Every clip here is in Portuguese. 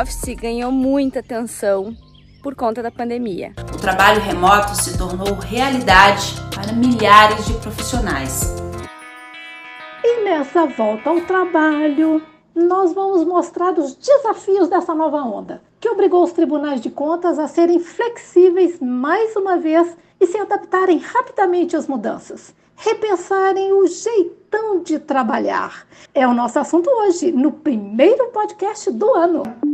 office ganhou muita atenção por conta da pandemia. O trabalho remoto se tornou realidade para milhares de profissionais. E nessa volta ao trabalho, nós vamos mostrar os desafios dessa nova onda, que obrigou os tribunais de contas a serem flexíveis mais uma vez e se adaptarem rapidamente às mudanças, repensarem o jeitão de trabalhar. É o nosso assunto hoje, no primeiro podcast do ano.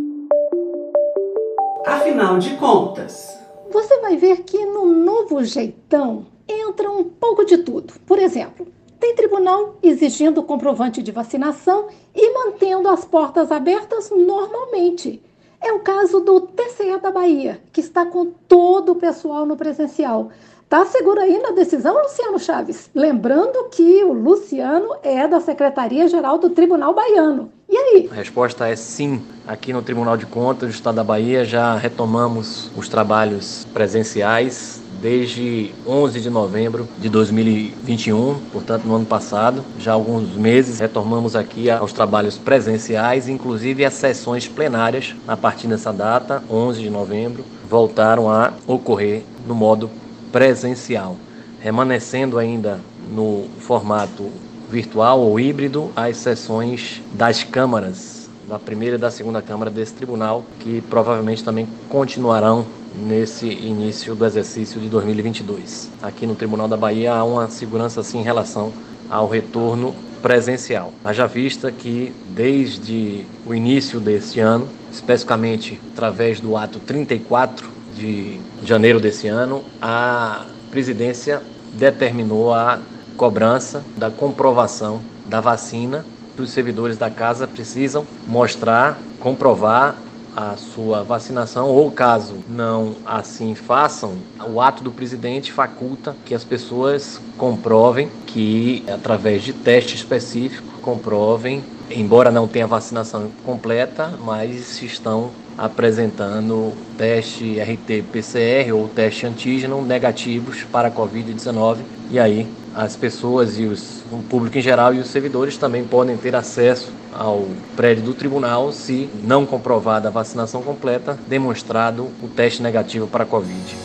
Afinal de contas, você vai ver que no novo jeitão entra um pouco de tudo. Por exemplo, tem tribunal exigindo comprovante de vacinação e mantendo as portas abertas normalmente. É o caso do TCE da Bahia, que está com todo o pessoal no presencial. Tá seguro aí na decisão, Luciano Chaves? Lembrando que o Luciano é da Secretaria-Geral do Tribunal Baiano. E aí? A resposta é sim. Aqui no Tribunal de Contas do Estado da Bahia já retomamos os trabalhos presenciais desde 11 de novembro de 2021, portanto no ano passado, já há alguns meses retomamos aqui aos trabalhos presenciais, inclusive as sessões plenárias a partir dessa data, 11 de novembro, voltaram a ocorrer no modo presencial, remanescendo ainda no formato virtual ou híbrido as sessões das câmaras, da primeira e da segunda Câmara desse tribunal, que provavelmente também continuarão nesse início do exercício de 2022. Aqui no Tribunal da Bahia há uma segurança sim em relação ao retorno presencial. Haja vista que desde o início deste ano, especificamente através do ato 34 de janeiro desse ano, a presidência determinou a cobrança da comprovação da vacina. Os servidores da casa precisam mostrar, comprovar a sua vacinação ou caso não assim façam, o ato do presidente faculta que as pessoas comprovem que através de teste específico comprovem, embora não tenha vacinação completa, mas estão apresentando teste RT-PCR ou teste antígeno negativos para a COVID-19 e aí as pessoas e os, o público em geral e os servidores também podem ter acesso ao prédio do tribunal se não comprovada a vacinação completa, demonstrado o teste negativo para a Covid.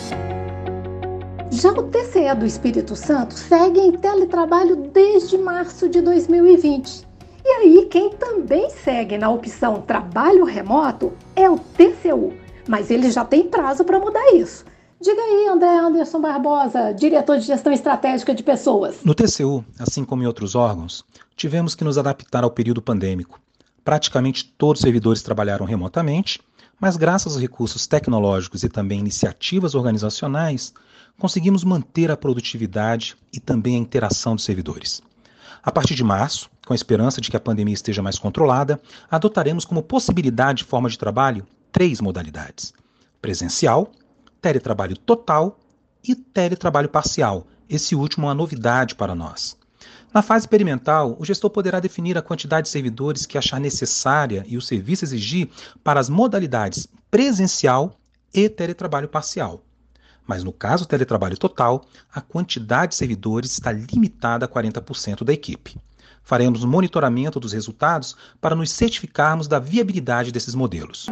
Já o TCE do Espírito Santo segue em teletrabalho desde março de 2020. E aí, quem também segue na opção trabalho remoto é o TCU, mas ele já tem prazo para mudar isso. Diga aí, André Anderson Barbosa, diretor de gestão estratégica de pessoas. No TCU, assim como em outros órgãos, tivemos que nos adaptar ao período pandêmico. Praticamente todos os servidores trabalharam remotamente, mas graças aos recursos tecnológicos e também iniciativas organizacionais, conseguimos manter a produtividade e também a interação dos servidores. A partir de março, com a esperança de que a pandemia esteja mais controlada, adotaremos como possibilidade de forma de trabalho três modalidades: presencial, teletrabalho total e teletrabalho parcial. Esse último é uma novidade para nós. Na fase experimental, o gestor poderá definir a quantidade de servidores que achar necessária e o serviço exigir para as modalidades presencial e teletrabalho parcial. Mas no caso do teletrabalho total, a quantidade de servidores está limitada a 40% da equipe. Faremos monitoramento dos resultados para nos certificarmos da viabilidade desses modelos.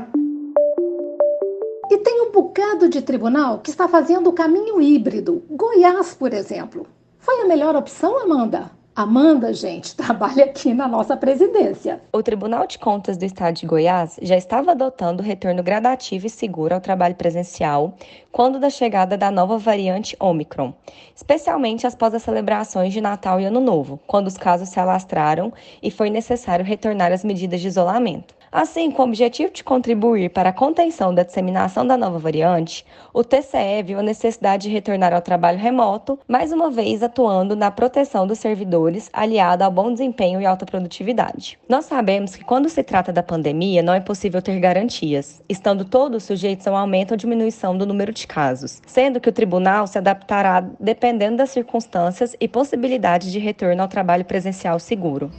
E tem um bocado de tribunal que está fazendo o caminho híbrido. Goiás, por exemplo. Foi a melhor opção, Amanda? Amanda, gente, trabalha aqui na nossa presidência. O Tribunal de Contas do Estado de Goiás já estava adotando o retorno gradativo e seguro ao trabalho presencial quando da chegada da nova variante Omicron, especialmente após as celebrações de Natal e Ano Novo, quando os casos se alastraram e foi necessário retornar às medidas de isolamento. Assim, com o objetivo de contribuir para a contenção da disseminação da nova variante, o TCE viu a necessidade de retornar ao trabalho remoto, mais uma vez atuando na proteção dos servidores, aliado ao bom desempenho e alta produtividade. Nós sabemos que quando se trata da pandemia, não é possível ter garantias, estando todos sujeitos a um aumento ou diminuição do número de casos, sendo que o tribunal se adaptará dependendo das circunstâncias e possibilidade de retorno ao trabalho presencial seguro.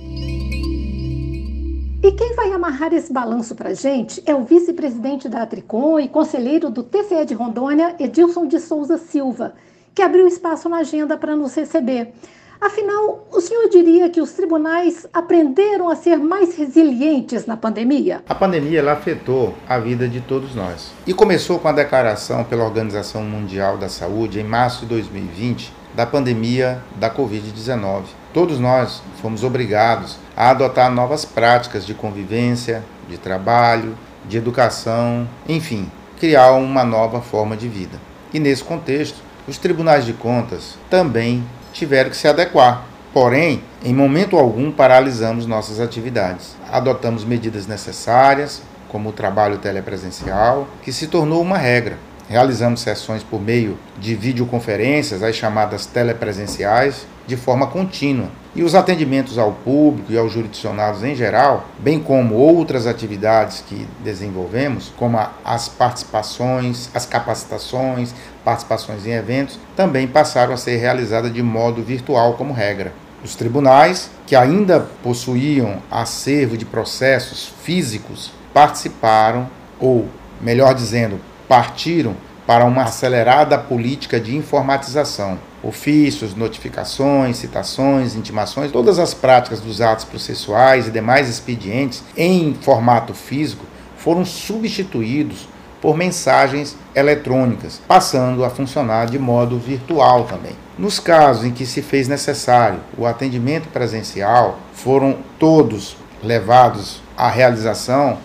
E quem vai amarrar esse balanço para a gente é o vice-presidente da Atricom e conselheiro do TCE de Rondônia, Edilson de Souza Silva, que abriu espaço na agenda para nos receber. Afinal, o senhor diria que os tribunais aprenderam a ser mais resilientes na pandemia? A pandemia ela afetou a vida de todos nós. E começou com a declaração pela Organização Mundial da Saúde em março de 2020 da pandemia da Covid-19. Todos nós fomos obrigados a adotar novas práticas de convivência, de trabalho, de educação, enfim, criar uma nova forma de vida. E nesse contexto, os tribunais de contas também tiveram que se adequar. Porém, em momento algum paralisamos nossas atividades. Adotamos medidas necessárias, como o trabalho telepresencial, que se tornou uma regra. Realizamos sessões por meio de videoconferências, as chamadas telepresenciais, de forma contínua. E os atendimentos ao público e aos jurisdicionados em geral, bem como outras atividades que desenvolvemos, como as participações, as capacitações, participações em eventos, também passaram a ser realizadas de modo virtual como regra. Os tribunais, que ainda possuíam acervo de processos físicos, participaram, ou, melhor dizendo, partiram para uma acelerada política de informatização. Ofícios, notificações, citações, intimações, todas as práticas dos atos processuais e demais expedientes em formato físico foram substituídos por mensagens eletrônicas, passando a funcionar de modo virtual também. Nos casos em que se fez necessário o atendimento presencial, foram todos levados à realização,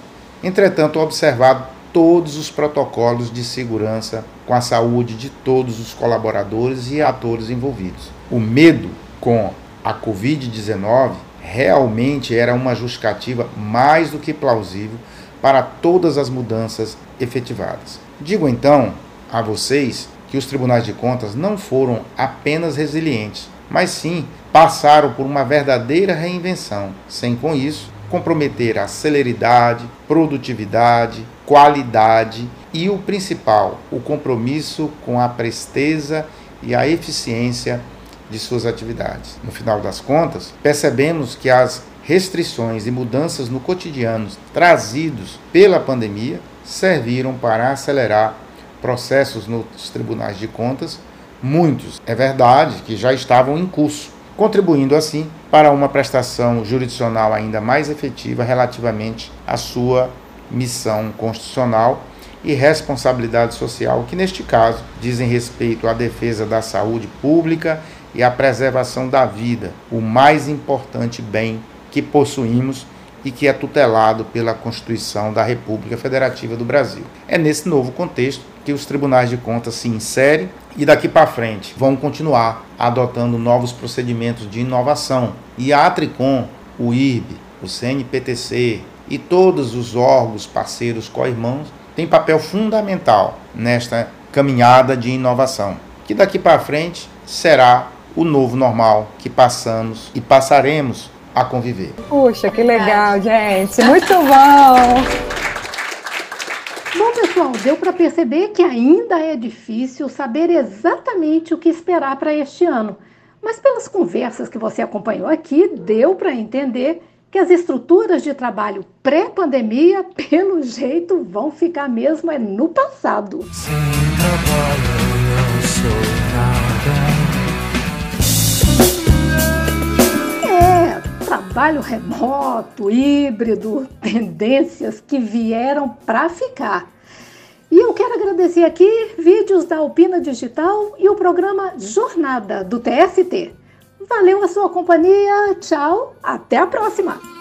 entretanto, observado todos os protocolos de segurança com a saúde de todos os colaboradores e atores envolvidos. O medo com a Covid-19 realmente era uma justificativa mais do que plausível para todas as mudanças efetivadas. Digo então a vocês que os tribunais de contas não foram apenas resilientes, mas sim passaram por uma verdadeira reinvenção, sem com isso comprometer a celeridade, produtividade, qualidade e o principal, o compromisso com a presteza e a eficiência de suas atividades. No final das contas, percebemos que as restrições e mudanças no cotidiano trazidos pela pandemia serviram para acelerar processos nos tribunais de contas, muitos, é verdade, que já estavam em curso, contribuindo assim para uma prestação jurisdicional ainda mais efetiva relativamente à sua missão constitucional e responsabilidade social, que neste caso dizem respeito à defesa da saúde pública e à preservação da vida, o mais importante bem que possuímos e que é tutelado pela Constituição da República Federativa do Brasil. É nesse novo contexto que os tribunais de contas se inserem e daqui para frente vão continuar adotando novos procedimentos de inovação. E a Atricom, o IRB, o CNPTC e todos os órgãos parceiros co-irmãos têm papel fundamental nesta caminhada de inovação, que daqui para frente será o novo normal que passamos e passaremos a conviver. Puxa, que legal, gente. Muito bom. Bom, pessoal, deu para perceber que ainda é difícil saber exatamente o que esperar para este ano. Mas pelas conversas que você acompanhou aqui, deu para entender que as estruturas de trabalho pré-pandemia, pelo jeito, vão ficar mesmo é no passado. Sem trabalho sou trabalho remoto, híbrido, tendências que vieram para ficar. E eu quero agradecer aqui vídeos da Alpina Digital e o programa Jornada do TST. Valeu a sua companhia, tchau, até a próxima!